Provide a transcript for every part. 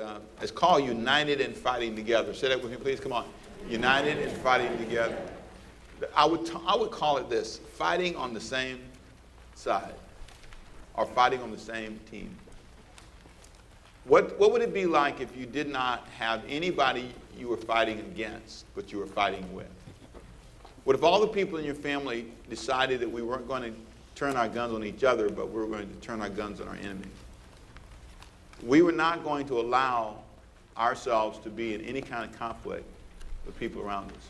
Uh, it's called United and Fighting Together. Say that with me, please. Come on. United and Fighting Together. I would, t- I would call it this fighting on the same side or fighting on the same team. What, what would it be like if you did not have anybody you were fighting against, but you were fighting with? What if all the people in your family decided that we weren't going to turn our guns on each other, but we were going to turn our guns on our enemies? We were not going to allow ourselves to be in any kind of conflict with people around us.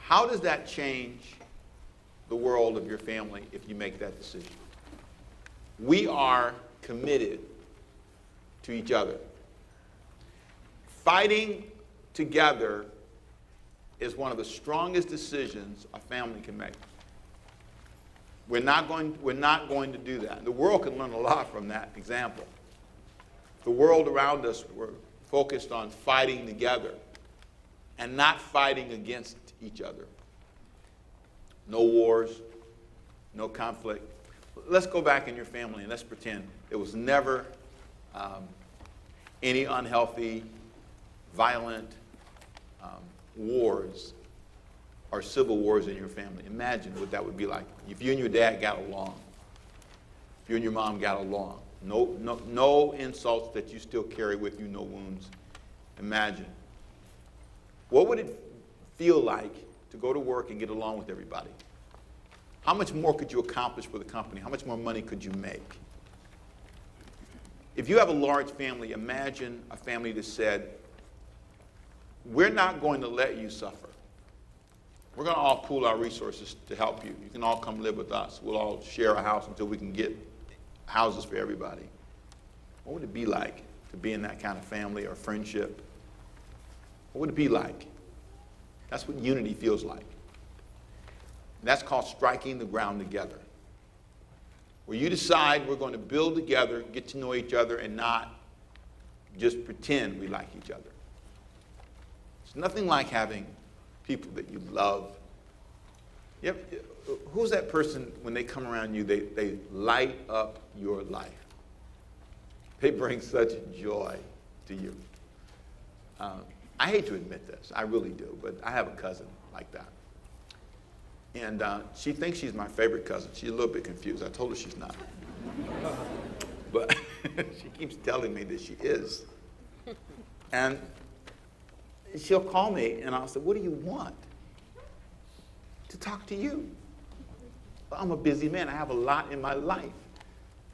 How does that change the world of your family if you make that decision? We are committed to each other. Fighting together is one of the strongest decisions a family can make. We're not going, we're not going to do that. The world can learn a lot from that example. The world around us, we're focused on fighting together and not fighting against each other. No wars, no conflict. Let's go back in your family and let's pretend it was never um, any unhealthy, violent um, wars or civil wars in your family. Imagine what that would be like if you and your dad got along, if you and your mom got along. No, no, no insults that you still carry with you, no wounds. Imagine. What would it feel like to go to work and get along with everybody? How much more could you accomplish for the company? How much more money could you make? If you have a large family, imagine a family that said, We're not going to let you suffer. We're going to all pool our resources to help you. You can all come live with us. We'll all share a house until we can get houses for everybody. What would it be like to be in that kind of family or friendship? What would it be like? That's what unity feels like. That's called striking the ground together. Where you decide we're going to build together, get to know each other, and not just pretend we like each other. It's nothing like having people that you love. Yep. Who's that person when they come around you, they, they light up your life? They bring such joy to you. Um, I hate to admit this, I really do, but I have a cousin like that. And uh, she thinks she's my favorite cousin. She's a little bit confused. I told her she's not. but she keeps telling me that she is. And she'll call me and I'll say, What do you want? To talk to you. I'm a busy man. I have a lot in my life.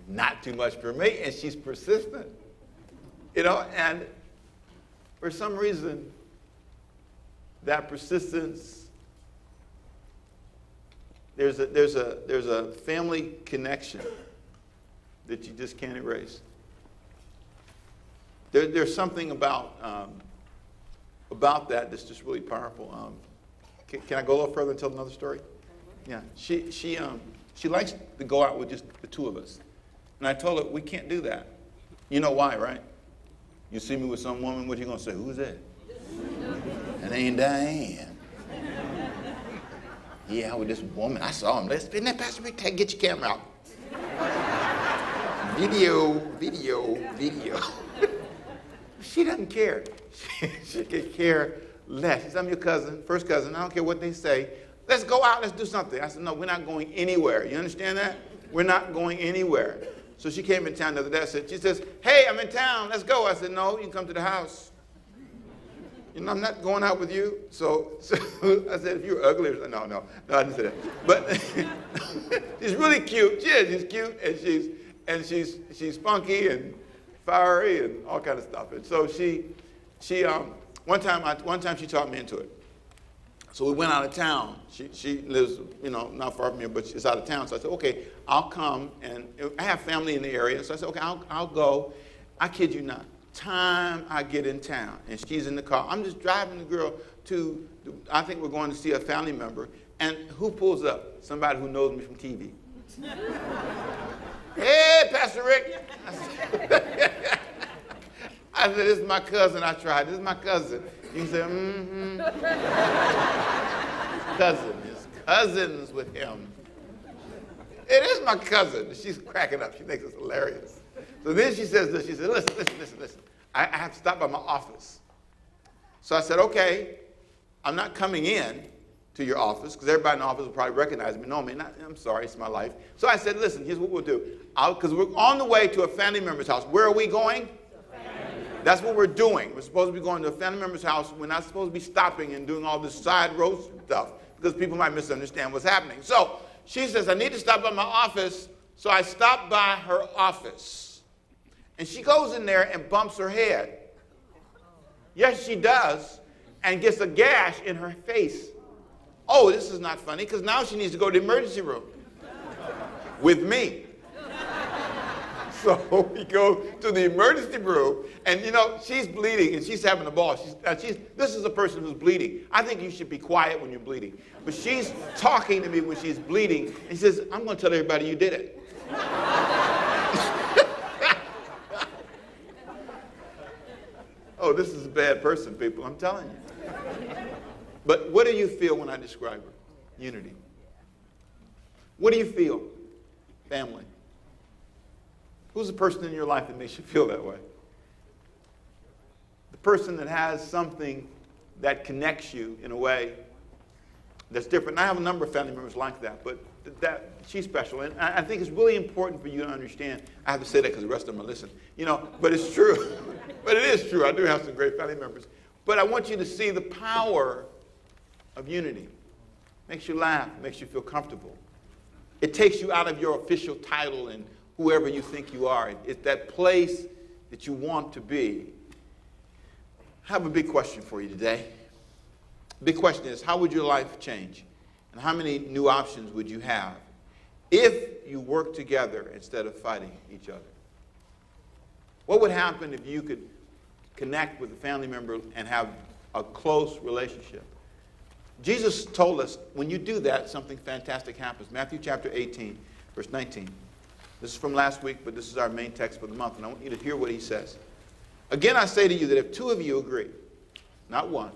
Not too much for me. And she's persistent. You know, and for some reason, that persistence, there's a, there's a, there's a family connection that you just can't erase. There, there's something about, um, about that that's just really powerful. Um, can, can, I go a little further and tell another story? Yeah, she, she, um, she likes to go out with just the two of us. And I told her, we can't do that. You know why, right? You see me with some woman, what are you going to say? Who's that? That ain't Diane. Yeah, with this woman. I saw him. Let's, isn't that Pastor Rick? Get your camera out. video, video, video. she doesn't care. She, she could care less. She said, I'm your cousin, first cousin. I don't care what they say. Let's go out. Let's do something. I said, no, we're not going anywhere. You understand that? We're not going anywhere. So she came in town the other day. I said, she says, hey, I'm in town. Let's go. I said, no, you can come to the house. You know, I'm not going out with you. So, so I said, if you're ugly, no, no, no, I didn't say that. But she's really cute. She is. She's cute, and she's and she's she's funky and fiery and all kind of stuff. And so she she um one time I, one time she talked me into it. So we went out of town. She, she lives, you know, not far from here, but she's out of town. So I said, okay, I'll come. And I have family in the area. So I said, okay, I'll, I'll go. I kid you not. Time I get in town and she's in the car, I'm just driving the girl to, I think we're going to see a family member. And who pulls up? Somebody who knows me from TV. hey, Pastor Rick. I said, this is my cousin I tried. This is my cousin. You said, mm-hmm. cousin. His cousins with him. It is my cousin. She's cracking up. She thinks it's hilarious. So then she says this. She said, listen, listen, listen, listen. I, I have to stop by my office. So I said, okay, I'm not coming in to your office because everybody in the office will probably recognize me. No, man, I'm sorry, it's my life. So I said, listen, here's what we'll do. Because we're on the way to a family member's house. Where are we going? That's what we're doing. We're supposed to be going to a family member's house. We're not supposed to be stopping and doing all this side road stuff because people might misunderstand what's happening. So she says, I need to stop by my office. So I stop by her office. And she goes in there and bumps her head. Yes, she does. And gets a gash in her face. Oh, this is not funny because now she needs to go to the emergency room with me. So we go to the emergency room, and you know, she's bleeding and she's having a ball. She's, uh, she's, this is a person who's bleeding. I think you should be quiet when you're bleeding. But she's talking to me when she's bleeding, and she says, I'm going to tell everybody you did it. oh, this is a bad person, people, I'm telling you. But what do you feel when I describe her? Unity. What do you feel? Family. Who's the person in your life that makes you feel that way? The person that has something that connects you in a way that's different. And I have a number of family members like that, but that she's special. And I think it's really important for you to understand. I have to say that because the rest of them are listening. You know, but it's true. but it is true. I do have some great family members. But I want you to see the power of unity. Makes you laugh, makes you feel comfortable. It takes you out of your official title and whoever you think you are. It's that place that you want to be. I have a big question for you today. Big question is how would your life change? And how many new options would you have if you worked together instead of fighting each other? What would happen if you could connect with a family member and have a close relationship? Jesus told us when you do that, something fantastic happens. Matthew chapter 18, verse 19. This is from last week, but this is our main text for the month, and I want you to hear what he says. Again, I say to you that if two of you agree, not one,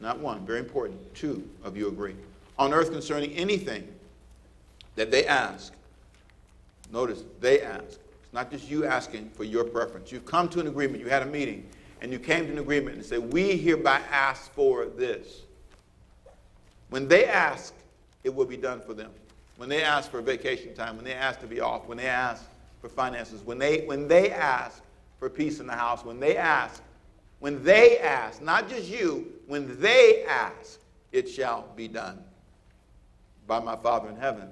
not one, very important, two of you agree, on earth concerning anything that they ask, notice, they ask. It's not just you asking for your preference. You've come to an agreement, you had a meeting, and you came to an agreement and said, We hereby ask for this. When they ask, it will be done for them when they ask for vacation time, when they ask to be off, when they ask for finances, when they, when they ask for peace in the house, when they ask, when they ask, not just you, when they ask, it shall be done by my Father in heaven.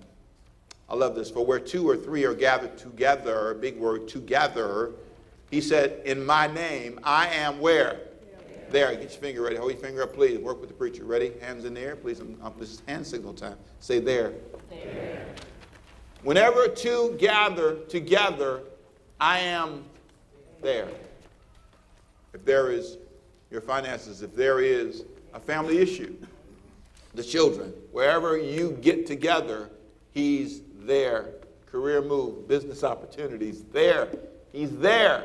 I love this. For where two or three are gathered together, big word, together, he said, In my name, I am where? There, get your finger ready. Hold your finger up, please. Work with the preacher. Ready? Hands in the air, please. this is hand signal time. Say there. There. Whenever two gather together, I am there. If there is your finances, if there is a family issue, the children, wherever you get together, he's there. Career move, business opportunities, there. He's there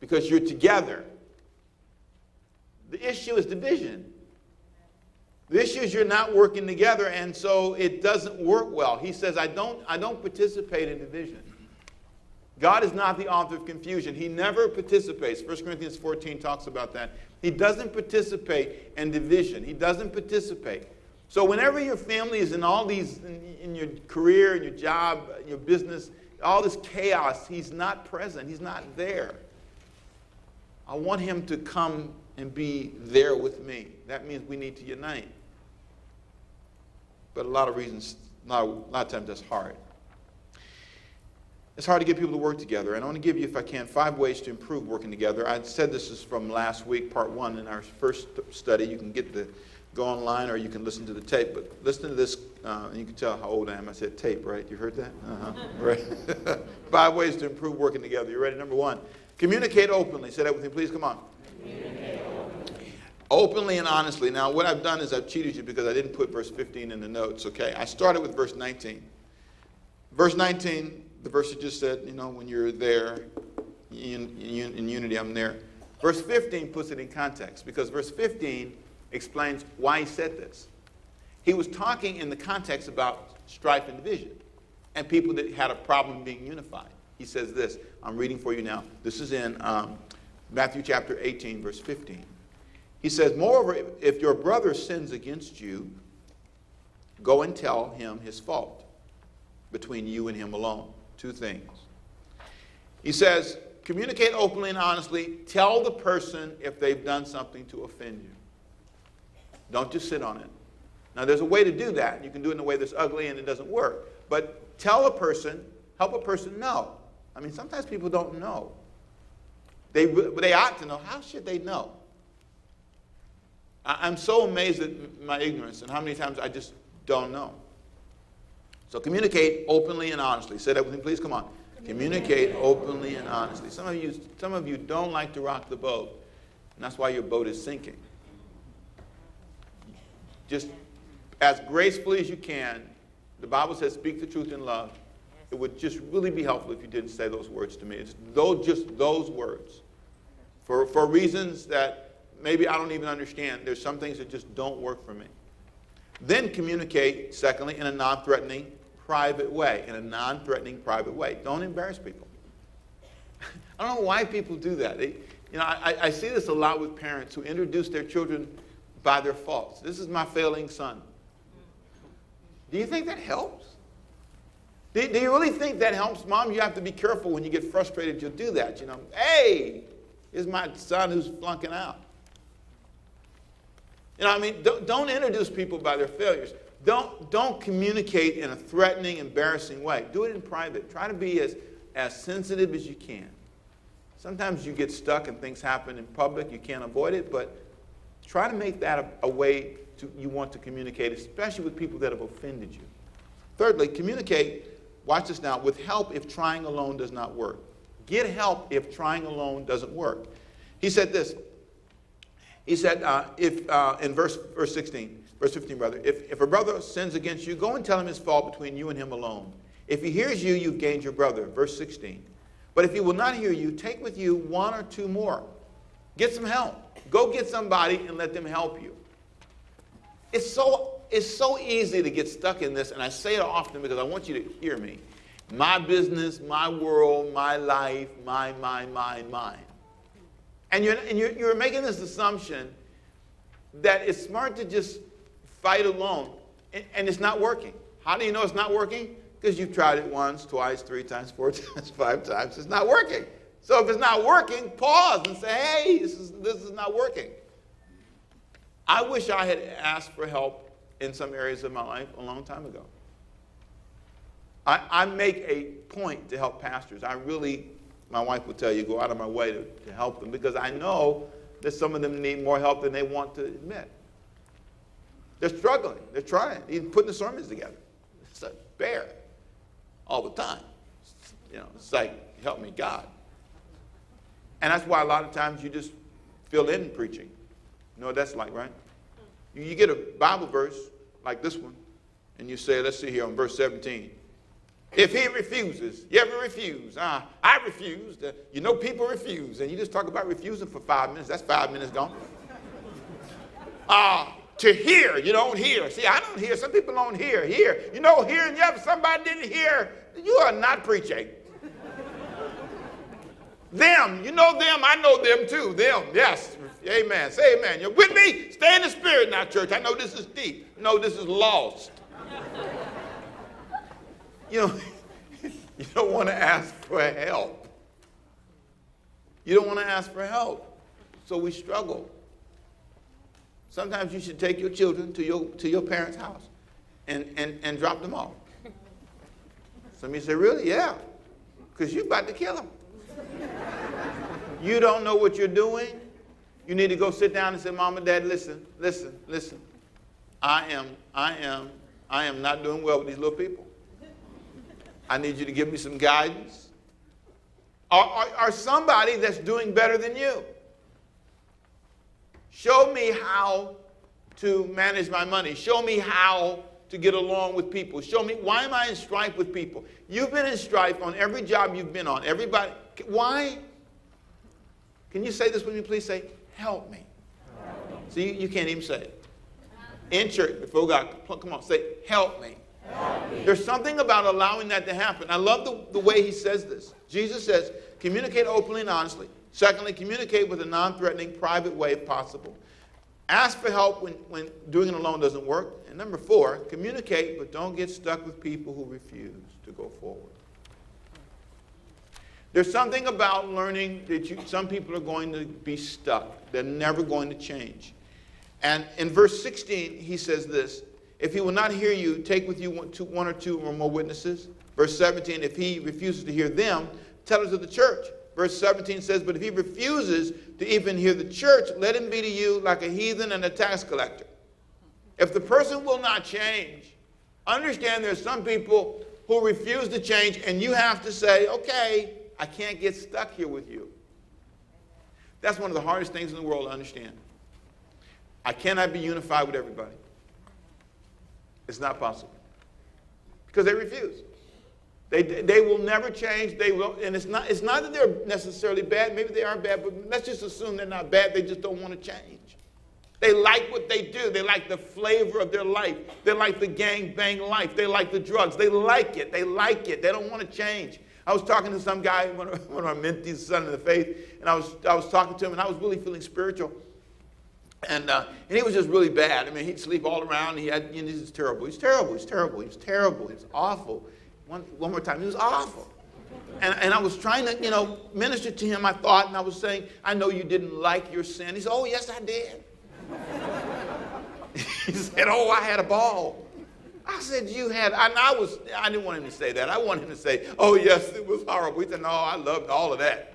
because you're together. The issue is division. The issue is you're not working together, and so it doesn't work well. He says, I don't, I don't participate in division. God is not the author of confusion. He never participates. 1 Corinthians 14 talks about that. He doesn't participate in division. He doesn't participate. So whenever your family is in all these, in, in your career, in your job, in your business, all this chaos, he's not present. He's not there. I want him to come and be there with me. That means we need to unite. But a lot of reasons, a lot, a lot of times that's hard. It's hard to get people to work together. And I want to give you, if I can, five ways to improve working together. I said this is from last week, part one, in our first study. You can get the go online or you can listen to the tape. But listen to this, uh, and you can tell how old I am. I said tape, right? You heard that? Uh-huh. right. five ways to improve working together. You ready? Number one, communicate openly. Say that with me, please. Come on. Openly and honestly. Now, what I've done is I've cheated you because I didn't put verse 15 in the notes, okay? I started with verse 19. Verse 19, the verse that just said, you know, when you're there in, in, in unity, I'm there. Verse 15 puts it in context because verse 15 explains why he said this. He was talking in the context about strife and division and people that had a problem being unified. He says this. I'm reading for you now. This is in um, Matthew chapter 18, verse 15. He says, Moreover, if your brother sins against you, go and tell him his fault between you and him alone. Two things. He says, communicate openly and honestly. Tell the person if they've done something to offend you. Don't just sit on it. Now, there's a way to do that. You can do it in a way that's ugly and it doesn't work. But tell a person, help a person know. I mean, sometimes people don't know. They, they ought to know. How should they know? I'm so amazed at my ignorance and how many times I just don't know. So communicate openly and honestly. Say that with me, please. Come on. Communicate openly and honestly. Some of you, some of you don't like to rock the boat, and that's why your boat is sinking. Just as gracefully as you can. The Bible says, "Speak the truth in love." It would just really be helpful if you didn't say those words to me. It's just those words, for for reasons that maybe I don't even understand. There's some things that just don't work for me. Then communicate, secondly, in a non threatening, private way. In a non threatening, private way. Don't embarrass people. I don't know why people do that. They, you know, I, I see this a lot with parents who introduce their children by their faults. This is my failing son. Do you think that helps? Do, do, you really think that helps? Mom, you have to be careful when you get frustrated, you'll do that. You know, hey, here's my son who's flunking out. You know, I mean, don't, don't introduce people by their failures. Don't, don't communicate in a threatening, embarrassing way. Do it in private. Try to be as, as sensitive as you can. Sometimes you get stuck and things happen in public. You can't avoid it, but try to make that a, a way to, you want to communicate, especially with people that have offended you. Thirdly, communicate, watch this now, with help if trying alone does not work. Get help if trying alone doesn't work. He said this he said, uh, if, uh, in verse, verse 16, verse 15, brother, if, if a brother sins against you, go and tell him his fault between you and him alone. If he hears you, you've gained your brother. Verse 16. But if he will not hear you, take with you one or two more. Get some help. Go get somebody and let them help you. It's so, it's so easy to get stuck in this, and I say it often because I want you to hear me. My business, my world, my life, my, my, my, mine. And you're, and you're, you're making this assumption that it's smart to just fight alone, and, and it's not working. How do you know it's not working? Because you've tried it once, twice, three times, four times, five times. It's not working. So if it's not working, pause and say, hey, this is, this is not working. I wish I had asked for help in some areas of my life a long time ago. I, I make a point to help pastors. I really my wife will tell you, go out of my way to, to help them because I know that some of them need more help than they want to admit. They're struggling. They're trying. Even putting the sermons together. It's a bear all the time. You know, it's like, help me, God. And that's why a lot of times you just fill in preaching. You know what that's like, right? You, you get a Bible verse like this one, and you say, let's see here on verse 17. If he refuses, you ever refuse? Uh, I refused. Uh, you know, people refuse. And you just talk about refusing for five minutes. That's five minutes gone. Uh, to hear, you don't hear. See, I don't hear. Some people don't hear. Hear. You know, hearing, if somebody didn't hear, you are not preaching. them, you know them, I know them too. Them, yes. Amen. Say amen. You're with me? Stay in the spirit now, church. I know this is deep. No, this is lost you know, you don't want to ask for help. You don't want to ask for help. So we struggle. Sometimes you should take your children to your, to your parents' house and, and, and drop them off. Some of you say, Really? Yeah. Because you're about to kill them. you don't know what you're doing. You need to go sit down and say, Mom and Dad, listen, listen, listen. I am, I am, I am not doing well with these little people. I need you to give me some guidance. Or, or, or somebody that's doing better than you. Show me how to manage my money. Show me how to get along with people. Show me why am I in strife with people? You've been in strife on every job you've been on. Everybody, why? Can you say this with me, please? Say, help me. Help me. You can't even say it. In church, before God, come on, say, help me. There's something about allowing that to happen. I love the, the way he says this. Jesus says, communicate openly and honestly. Secondly, communicate with a non threatening, private way if possible. Ask for help when, when doing it alone doesn't work. And number four, communicate, but don't get stuck with people who refuse to go forward. There's something about learning that you, some people are going to be stuck. They're never going to change. And in verse 16, he says this If he will not hear you, take with you one, two, one or two or more witnesses. Verse 17, if he refuses to hear them, tell it to the church. Verse 17 says, But if he refuses to even hear the church, let him be to you like a heathen and a tax collector. If the person will not change, understand there's some people who refuse to change, and you have to say, okay, I can't get stuck here with you. That's one of the hardest things in the world to understand. I cannot be unified with everybody. It's not possible. Because they refuse. They, they will never change. They will, and it's not, it's not that they're necessarily bad. Maybe they are bad, but let's just assume they're not bad. They just don't want to change. They like what they do. They like the flavor of their life. They like the gang bang life. They like the drugs. They like it. They like it. They don't want to change. I was talking to some guy, one of, one of our mentees, son of the faith, and I was, I was talking to him, and I was really feeling spiritual. And, uh, and he was just really bad. I mean, he'd sleep all around. He had, you know, he was terrible. He's terrible. He's terrible. He was terrible. He was awful. One, one more time, he was awful. And, and I was trying to, you know, minister to him, I thought, and I was saying, I know you didn't like your sin. He said, Oh, yes, I did. he said, Oh, I had a ball. I said, You had, and I was, I didn't want him to say that. I wanted him to say, Oh, yes, it was horrible. He said, No, I loved all of that.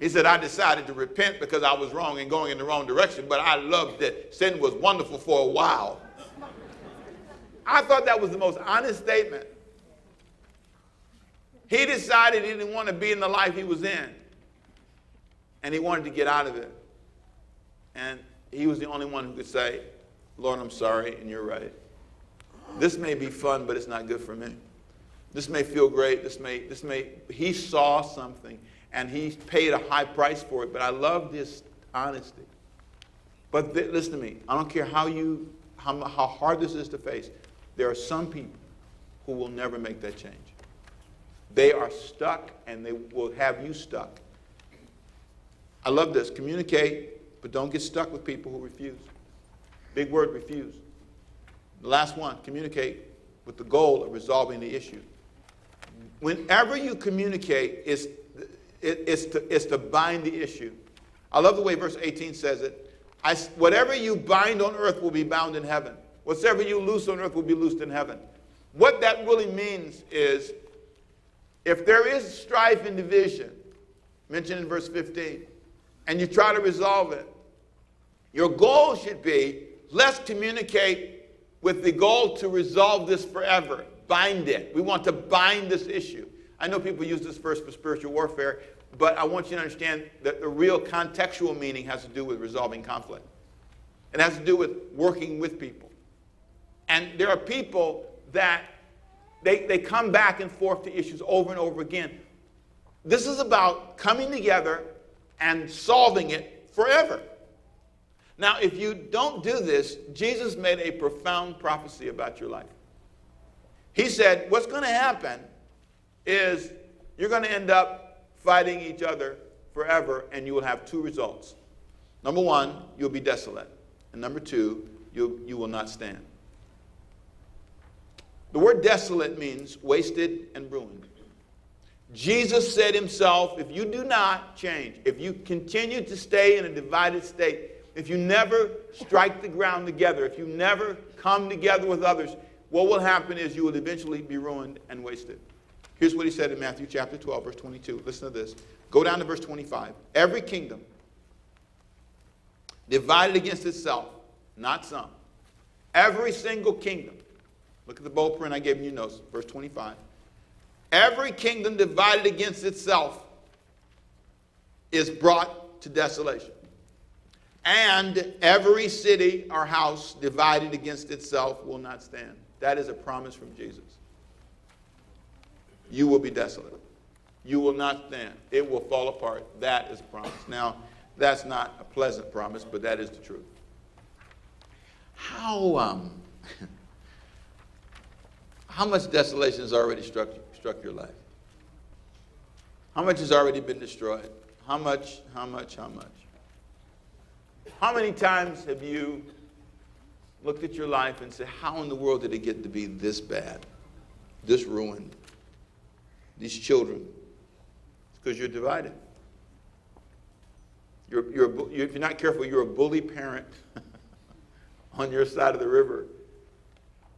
He said, I decided to repent because I was wrong and going in the wrong direction, but I loved that sin was wonderful for a while. I thought that was the most honest statement. He decided he didn't want to be in the life he was in. And he wanted to get out of it. And he was the only one who could say, Lord, I'm sorry, and you're right. This may be fun, but it's not good for me. This may feel great. This may, this may, he saw something and he paid a high price for it, but I love this honesty. But th- listen to me. I don't care how you, how, how hard this is to face. There are some people who will never make that change. They are stuck and they will have you stuck. I love this. Communicate, but don't get stuck with people who refuse. Big word, refuse. The last one, communicate with the goal of resolving the issue. Whenever you communicate, it's, it's, to, it's to bind the issue. I love the way verse 18 says it. I, whatever you bind on earth will be bound in heaven. Whatever you loose on earth will be loosed in heaven. What that really means is if there is strife and division, mentioned in verse 15, and you try to resolve it, your goal should be let's communicate with the goal to resolve this forever. Bind it. We want to bind this issue. I know people use this verse for spiritual warfare, but I want you to understand that the real contextual meaning has to do with resolving conflict. It has to do with working with people. And there are people that they, they come back and forth to issues over and over again. This is about coming together and solving it forever. Now, if you don't do this, Jesus made a profound prophecy about your life. He said, What's going to happen is you're going to end up fighting each other forever, and you will have two results. Number one, you'll be desolate. And number two, you, you will not stand. The word desolate means wasted and ruined. Jesus said himself, if you do not change, if you continue to stay in a divided state, if you never strike the ground together, if you never come together with others, what will happen is you will eventually be ruined and wasted. Here's what he said in Matthew chapter 12, verse 22. Listen to this. Go down to verse 25. Every kingdom divided against itself, not some. Every single kingdom Look at the bold print I gave you notes, verse 25. Every kingdom divided against itself is brought to desolation. And every city or house divided against itself will not stand. That is a promise from Jesus. You will be desolate. You will not stand. It will fall apart. That is a promise. Now, that's not a pleasant promise, but that is the truth. How, um, How much desolation has already struck, struck your life? How much has already been destroyed? How much, how much, how much? How many times have you looked at your life and said, How in the world did it get to be this bad, this ruined? These children. It's because you're divided. You're, you're, if you're not careful, you're a bully parent on your side of the river.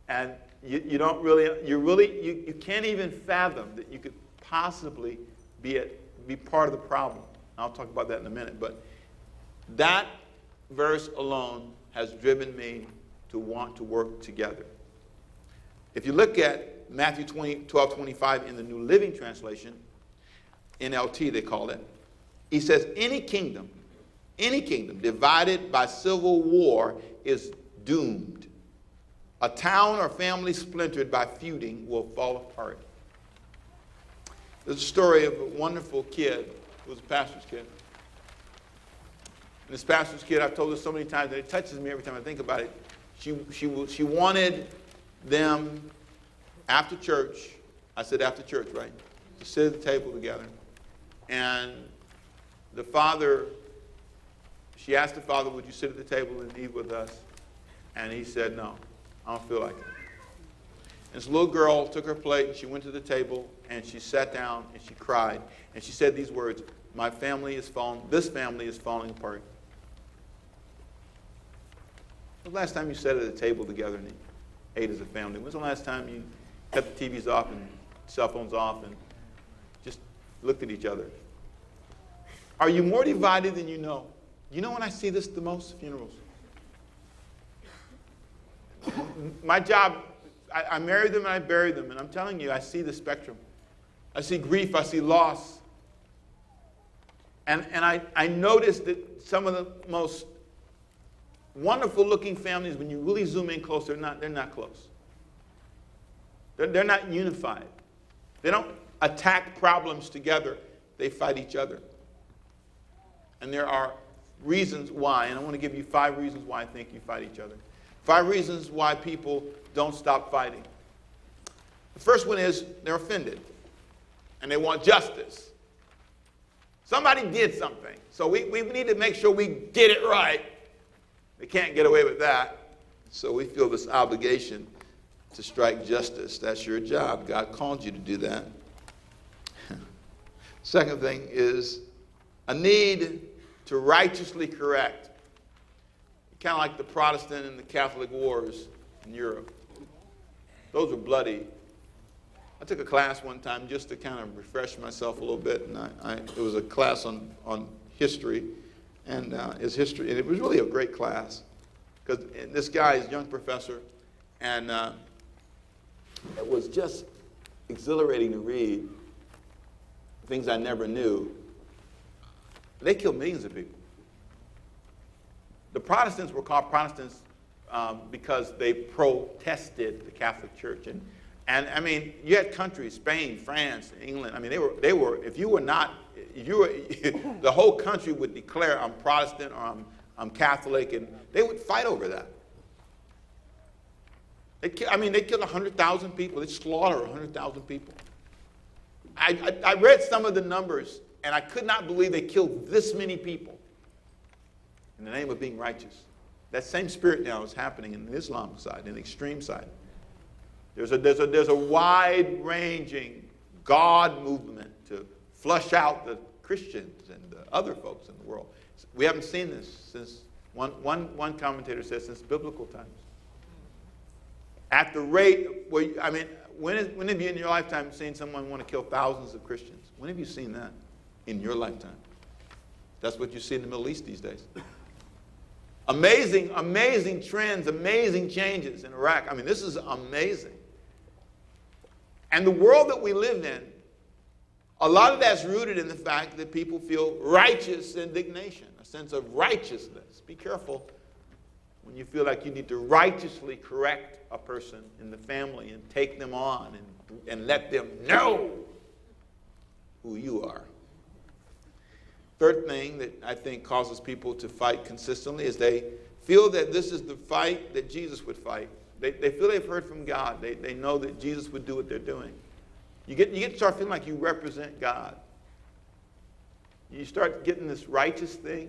And you, you don't really, you really, you, you can't even fathom that you could possibly be, a, be part of the problem. I'll talk about that in a minute. But that verse alone has driven me to want to work together. If you look at Matthew 20, 12, 25 in the New Living Translation, NLT they call it, he says, Any kingdom, any kingdom divided by civil war is doomed. A town or family splintered by feuding will fall apart. There's a story of a wonderful kid who was a pastor's kid. And this pastor's kid, I've told this so many times, that it touches me every time I think about it. She, she, she wanted them after church, I said after church, right, to sit at the table together. And the father, she asked the father, Would you sit at the table and eat with us? And he said, No, I don't feel like it. And this little girl took her plate and she went to the table and she sat down and she cried. And she said these words My family is falling, this family is falling apart. The last time you sat at a table together and ate as a family? When's the last time you cut the TVs off and cell phones off and just looked at each other? Are you more divided than you know? You know when I see this the most? Funerals. My job, I, I marry them and I bury them, and I'm telling you, I see the spectrum. I see grief, I see loss. And, and I, I noticed that some of the most wonderful looking families, when you really zoom in close, they're not, they're not close. They're, they're not unified. They don't attack problems together, they fight each other. And there are reasons why, and I want to give you five reasons why I think you fight each other. Five reasons why people don't stop fighting. The first one is they're offended and they want justice. Somebody did something, so we, we need to make sure we get it right. They can't get away with that, so we feel this obligation to strike justice. That's your job. God called you to do that. Second thing is a need to righteously correct kind of like the Protestant and the Catholic wars in Europe. Those were bloody. I took a class one time just to kind of refresh myself a little bit, and I, I it was a class on, on history, and uh, his history, and it was really a great class because this guy is a young professor, and uh, it was just exhilarating to read things I never knew. They killed millions of people. The Protestants were called Protestants um, because they protested the Catholic Church. And, and I mean, you had countries, Spain, France, England. I mean, they were, they were if you were not, you were, the whole country would declare I'm Protestant or I'm, I'm Catholic, and they would fight over that. They, I mean, they killed 100,000 people. They slaughtered 100,000 people. I, I, I read some of the numbers, and I could not believe they killed this many people in the name of being righteous. That same spirit now is happening in the Islam side, in the extreme side. There's a, there's a, there's a wide ranging God movement to flush out the Christians and the other folks in the world. We haven't seen this since, one, one, one commentator says, since biblical times. At the rate where, I mean, when, is, when have you in your lifetime seen someone want to kill thousands of Christians? When have you seen that in your lifetime? That's what you see in the Middle East these days. Amazing, amazing trends, amazing changes in Iraq. I mean, this is amazing. And the world that we live in, a lot of that's rooted in the fact that people feel righteous indignation, a sense of righteousness. Be careful when you feel like you need to righteously correct a person in the family and take them on and, and let them know who you are. Third thing that I think causes people to fight consistently is they feel that this is the fight that Jesus would fight. They, they feel they've heard from God. They, they know that Jesus would do what they're doing. You get, you get to start feeling like you represent God. You start getting this righteous thing,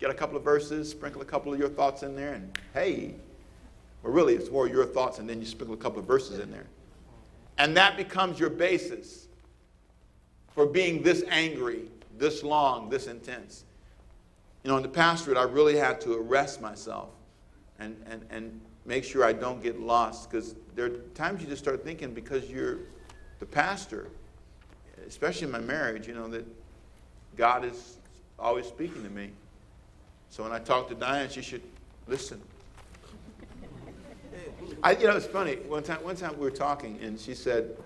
get a couple of verses, sprinkle a couple of your thoughts in there, and hey, well, really, it's more your thoughts, and then you sprinkle a couple of verses in there. And that becomes your basis for being this angry, this long, this intense. You know, in the pastorate, I really had to arrest myself and, and, and make sure I don't get lost because there are times you just start thinking because you're the pastor, especially in my marriage, you know, that God is always speaking to me. So when I talk to Diane, she should listen. I, you know, it's funny. One time, one time we were talking, and she said,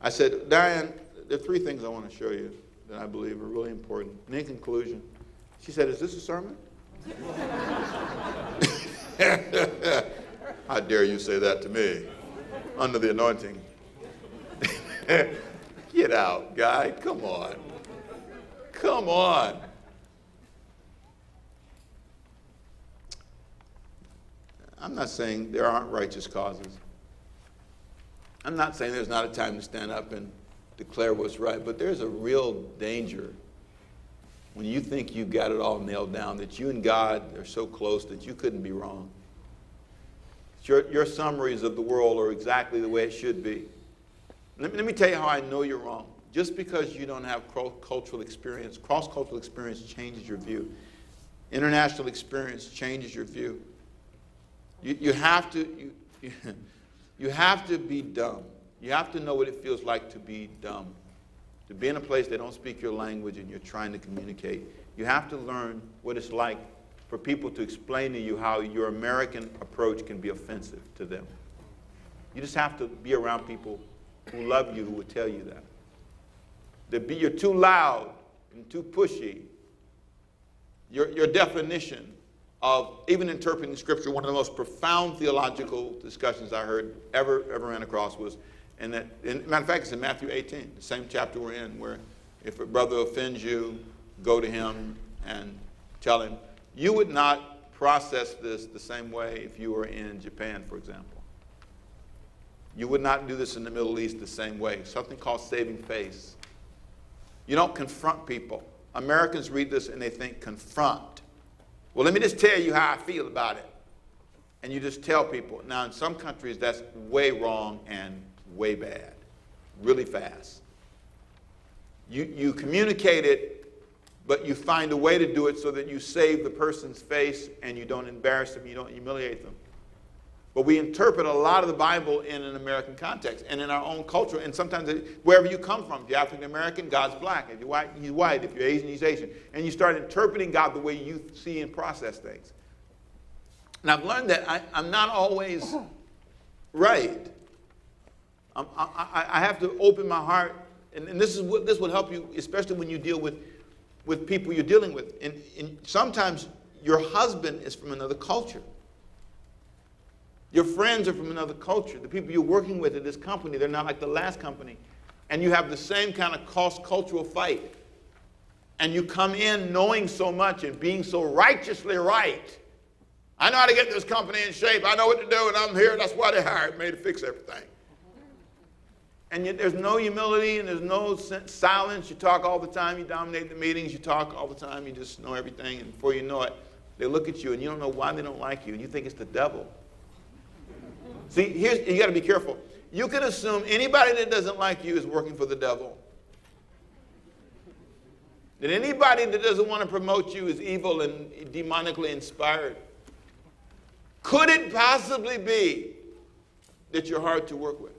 I said, Diane, there are three things I want to show you that I believe are really important. And in conclusion, she said, Is this a sermon? How dare you say that to me? Under the anointing. Get out, guy. Come on. Come on. I'm not saying there aren't righteous causes. I'm not saying there's not a time to stand up and declare what's right, but there's a real danger when you think you've got it all nailed down, that you and God are so close that you couldn't be wrong. Your, your summaries of the world are exactly the way it should be. Let me, let me tell you how I know you're wrong. Just because you don't have cultural experience, cross cultural experience changes your view. International experience changes your view. You, you, have to, you, you, have to be dumb. You have to know what it feels like to be dumb. To be in a place they don't speak your language and you're trying to communicate. You have to learn what it's like for people to explain to you how your American approach can be offensive to them. You just have to be around people who love you who will tell you that. That be, you're too loud and too pushy. Your, your definition of even interpreting scripture, one of the most profound theological discussions I heard ever, ever ran across was, and that, in, matter of fact, it's in Matthew 18, the same chapter we're in, where if a brother offends you, go to him and tell him. You would not process this the same way if you were in Japan, for example. You would not do this in the Middle East the same way. Something called saving face. You don't confront people. Americans read this and they think confront. Well, let me just tell you how I feel about it. And you just tell people. Now, in some countries, that's way wrong and way bad, really fast. You, you communicate it, but you find a way to do it so that you save the person's face and you don't embarrass them, you don't humiliate them. But we interpret a lot of the Bible in an American context and in our own culture. And sometimes, wherever you come from, if you're African American, God's black. If you're white, he's white. If you're Asian, he's Asian. And you start interpreting God the way you see and process things. And I've learned that I, am not always right. I, I, I, have to open my heart. And, and, this, is what, this will help you, especially when you deal with, with people you're dealing with. And, and sometimes your husband is from another culture. Your friends are from another culture. The people you're working with at this company, they're not like the last company. And you have the same kind of cross cultural fight. And you come in knowing so much and being so righteously right. I know how to get this company in shape. I know what to do, and I'm here. That's why they hired me to fix everything. And yet there's no humility and there's no silence. You talk all the time. You dominate the meetings. You talk all the time. You just know everything. And before you know it, they look at you and you don't know why they don't like you. And you think it's the devil. See, here's, you got to be careful. You can assume anybody that doesn't like you is working for the devil. That anybody that doesn't want to promote you is evil and demonically inspired. Could it possibly be that you're hard to work with?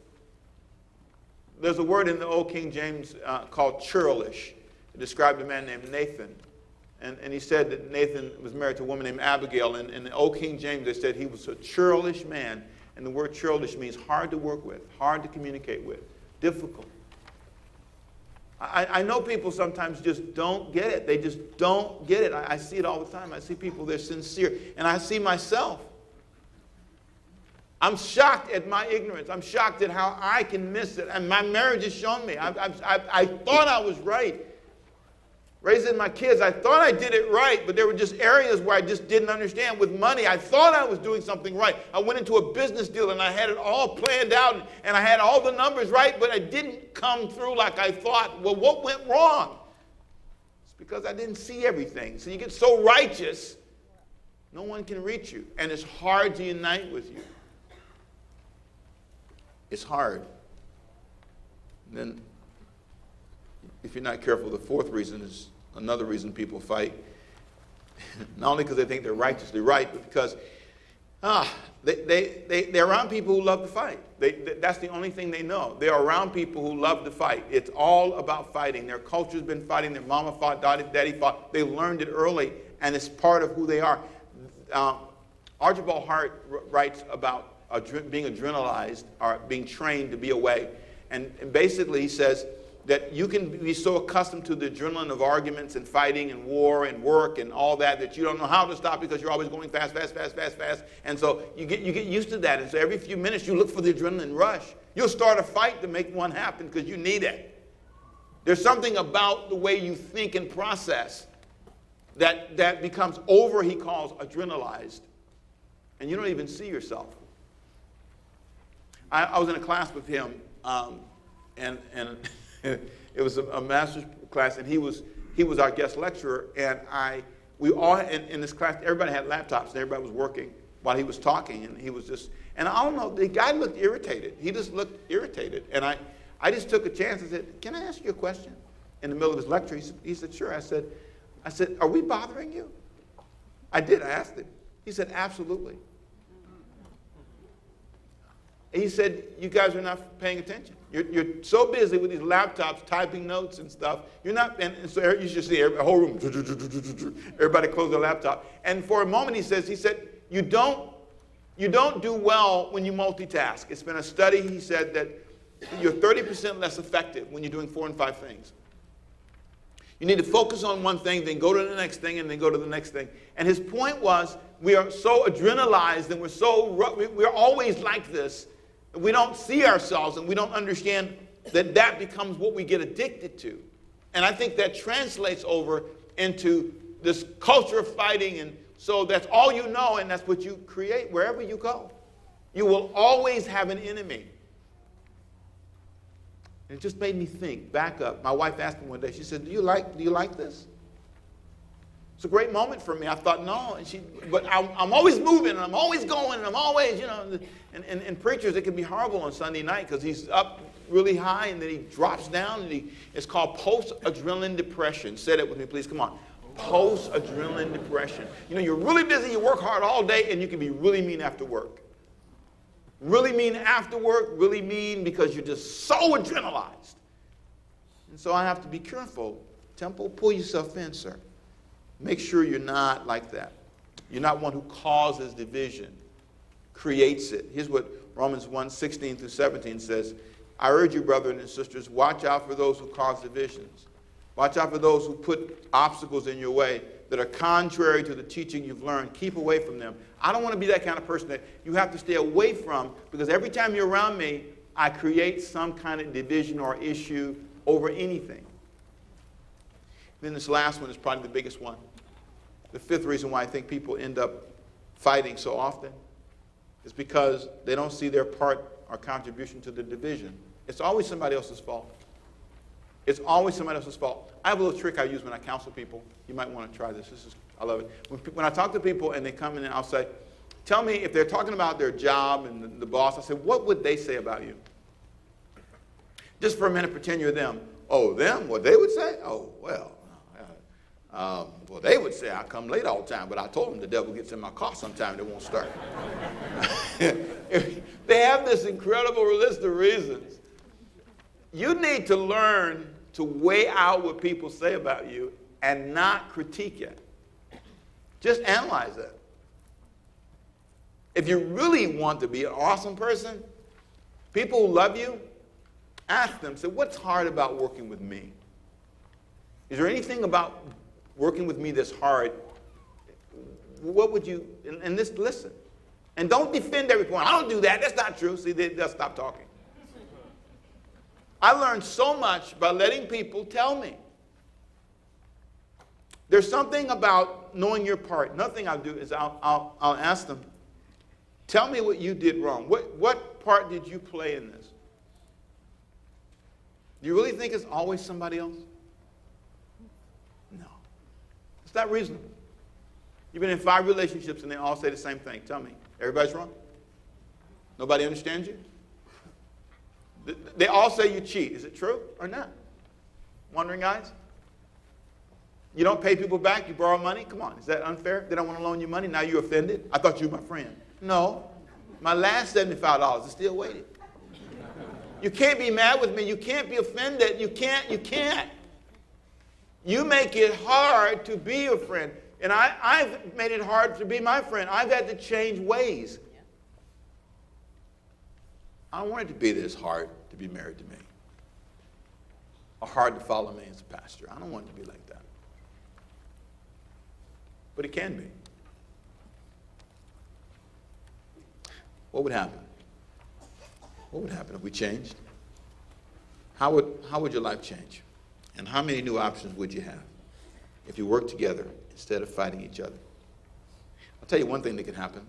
There's a word in the Old King James uh, called churlish. It described a man named Nathan. And, and he said that Nathan was married to a woman named Abigail. And in the Old King James, they said he was a churlish man. And the word churlish means hard to work with, hard to communicate with, difficult. I, I know people sometimes just don't get it. They just don't get it. I, I see it all the time. I see people, they're sincere. And I see myself. I'm shocked at my ignorance. I'm shocked at how I can miss it. And my marriage has shown me. I, I, I, thought I was right raising my kids, I thought I did it right, but there were just areas where I just didn't understand. With money, I thought I was doing something right. I went into a business deal and I had it all planned out and I had all the numbers right, but I didn't come through like I thought. Well, what went wrong? It's because I didn't see everything. So you get so righteous, no one can reach you. And it's hard to unite with you. It's hard. And then, if you're not careful, the fourth reason is another reason people fight. not only because they think they're righteously right, but because ah, they, they, they, they're around people who love to fight. They, that's the only thing they know. They're around people who love to fight. It's all about fighting. Their culture's been fighting. Their mama fought, daddy, daddy fought. They learned it early, and it's part of who they are. Um, Archibald Hart writes about being adrenalized or being trained to be away. And, and basically, he says, that you can be so accustomed to the adrenaline of arguments and fighting and war and work and all that that you don't know how to stop because you're always going fast, fast, fast, fast, fast. And so you get, you get used to that. And so every few minutes you look for the adrenaline rush. You'll start a fight to make one happen because you need it. There's something about the way you think and process that, that becomes over, he calls adrenalized. And you don't even see yourself. I, I was in a class with him, um, and, and it was a, a, master's class, and he was, he was our guest lecturer. And I, we all, in, in this class, everybody had laptops, and everybody was working while he was talking. And he was just, and I don't know, the guy looked irritated. He just looked irritated. And I, I just took a chance and said, Can I ask you a question? In the middle of his lecture, he said, he said Sure. I said, I said, Are we bothering you? I did. I asked him. He said, Absolutely. He said, You guys are not paying attention. You're, you're so busy with these laptops typing notes and stuff. You're not, and, and so you should see a whole room, everybody close their laptop. And for a moment, he says, He said, You don't, you don't do well when you multitask. It's been a study, he said, that you're 30% less effective when you're doing four and five things. You need to focus on one thing, then go to the next thing, and then go to the next thing. And his point was, we are so adrenalized and we're so, we're always like this we don't see ourselves and we don't understand that that becomes what we get addicted to. And I think that translates over into this culture of fighting. And so that's all you know, and that's what you create wherever you go. You will always have an enemy. And it just made me think, back up. My wife asked me one day, she said, Do you like, do you like this? It's a great moment for me. I thought, no, and she, but I'm, I'm always moving and I'm always going and I'm always, you know, and, and, and preachers, it can be horrible on Sunday night because he's up really high and then he drops down and he, it's called post-adrenaline depression. Say that with me, please. Come on. Post-adrenaline depression. You know, you're really busy, you work hard all day, and you can be really mean after work. Really mean after work, really mean because you're just so adrenalized. And so I have to be careful. Temple, pull yourself in, sir. Make sure you're not like that. You're not one who causes division, creates it. Here's what Romans 1 16 through 17 says I urge you, brothers and sisters, watch out for those who cause divisions. Watch out for those who put obstacles in your way that are contrary to the teaching you've learned. Keep away from them. I don't want to be that kind of person that you have to stay away from because every time you're around me, I create some kind of division or issue over anything. Then this last one is probably the biggest one. The fifth reason why I think people end up fighting so often is because they don't see their part or contribution to the division. It's always somebody else's fault. It's always somebody else's fault. I have a little trick I use when I counsel people. You might want to try this. This is I love it. When, when I talk to people and they come in and I'll say, tell me if they're talking about their job and the, the boss, I say, what would they say about you? Just for a minute, pretend you're them. Oh, them? What they would say? Oh, well, um, well, they would say I come late all the time, but I told them the devil gets in my car sometime and it won't start. they have this incredible list of reasons. You need to learn to weigh out what people say about you and not critique it. Just analyze it. If you really want to be an awesome person, people who love you, ask them, say, what's hard about working with me? Is there anything about working with me this hard, what would you, and, and this, listen. And don't defend every point. I don't do that. That's not true. See, they, they'll stop talking. I learned so much by letting people tell me. There's something about knowing your part. Nothing I'll do is I'll, I'll, I'll ask them, tell me what you did wrong. What, what part did you play in this? Do you really think it's always somebody else? No. It's not reasonable. You've been in five relationships and they all say the same thing. Tell me, everybody's wrong? Nobody understands you? They all say you cheat. Is it true or not? Wondering eyes? You don't pay people back, you borrow money? Come on, is that unfair? They don't want to loan you money, now you're offended? I thought you were my friend. No, my last $75 is still waiting. You can't be mad with me, you can't be offended, you can't, you can't. You make it hard to be a friend. And I, I've made it hard to be my friend. I've had to change ways. I don't want it to be this hard to be married to me or hard to follow me as a pastor. I don't want it to be like that. But it can be. What would happen? What would happen if we changed? How would, how would your life change? And how many new options would you have if you worked together instead of fighting each other? I'll tell you one thing that can happen.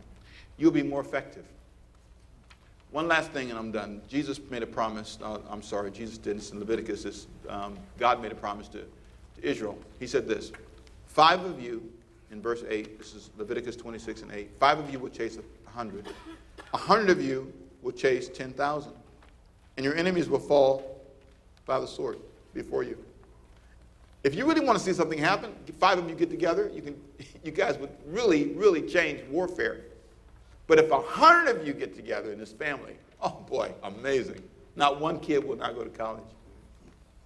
You'll be more effective. One last thing, and I'm done. Jesus made a promise. Uh, I'm sorry, Jesus didn't. It's in Leviticus. Um, God made a promise to, to Israel. He said this Five of you, in verse 8, this is Leviticus 26 and 8, five of you will chase a hundred. A hundred of you will chase 10,000. And your enemies will fall by the sword before you. If you really want to see something happen, five of you get together, you, can, you guys would really, really change warfare. But if a hundred of you get together in this family, oh boy, amazing. Not one kid will not go to college.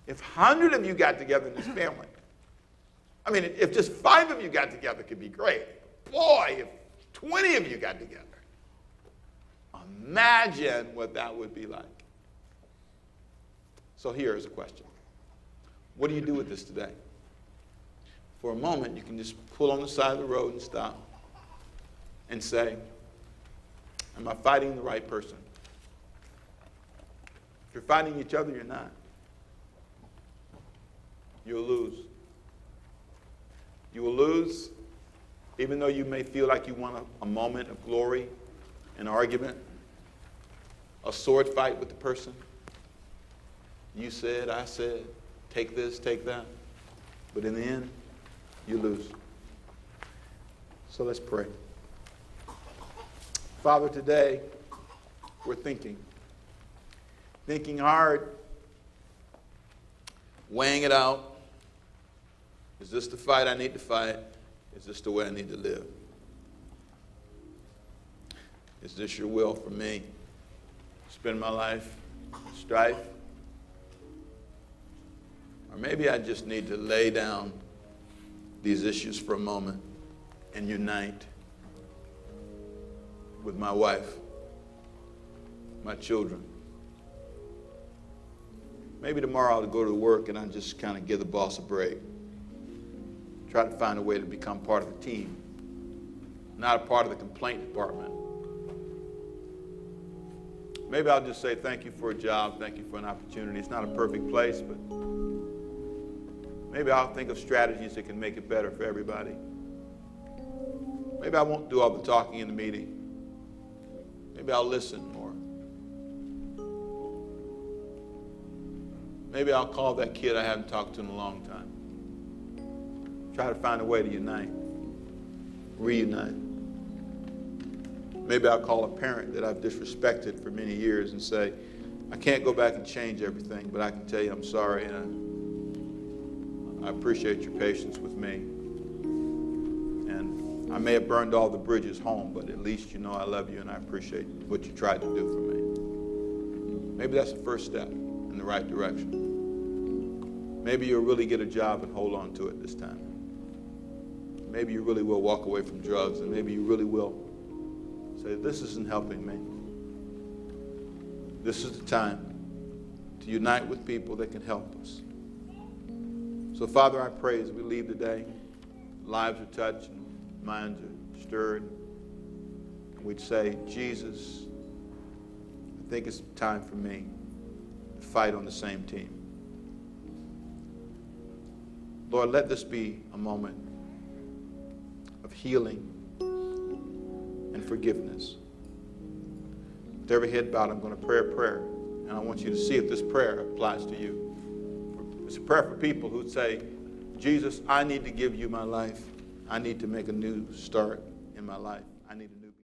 If hundred of you got together in this family, I mean, if just five of you got together, could be great. Boy, if 20 of you got together, imagine what that would be like. So here is a question What do you do with this today? For a moment, you can just pull on the side of the road and stop and say, Am I fighting the right person? If you're fighting each other, you're not. You'll lose. You will lose, even though you may feel like you want a, a moment of glory, an argument, a sword fight with the person. You said, I said, take this, take that. But in the end, you lose. So let's pray. Father, today we're thinking, thinking hard, weighing it out. Is this the fight I need to fight? Is this the way I need to live? Is this your will for me? Spend my life strife? Or maybe I just need to lay down these issues for a moment and unite with my wife, my children. Maybe tomorrow I'll go to work and I'll just kind of give the boss a break. Try to find a way to become part of the team, not a part of the complaint department. Maybe I'll just say thank you for a job, thank you for an opportunity. It's not a perfect place, but maybe I'll think of strategies that can make it better for everybody. Maybe I won't do all the talking in the meeting. Maybe I'll listen more. Maybe I'll call that kid I haven't talked to in a long time. Try to find a way to unite, reunite. Maybe I'll call a parent that I've disrespected for many years and say, I can't go back and change everything, but I can tell you I'm sorry and I, I appreciate your patience with me. And I may have burned all the bridges home, but at least you know I love you and I appreciate what you tried to do for me. Maybe that's the first step in the right direction. Maybe you'll really get a job and hold on to it this time. Maybe you really will walk away from drugs, and maybe you really will say, This isn't helping me. This is the time to unite with people that can help us. So, Father, I pray as we leave today, lives are touched minds are stirred. And we'd say, Jesus, I think it's time for me to fight on the same team. Lord, let this be a moment of healing and forgiveness. With every head bowed, I'm going to pray a prayer, and I want you to see if this prayer applies to you. It's a prayer for people who say, Jesus, I need to give you my life. I need to make a new start in my life. I need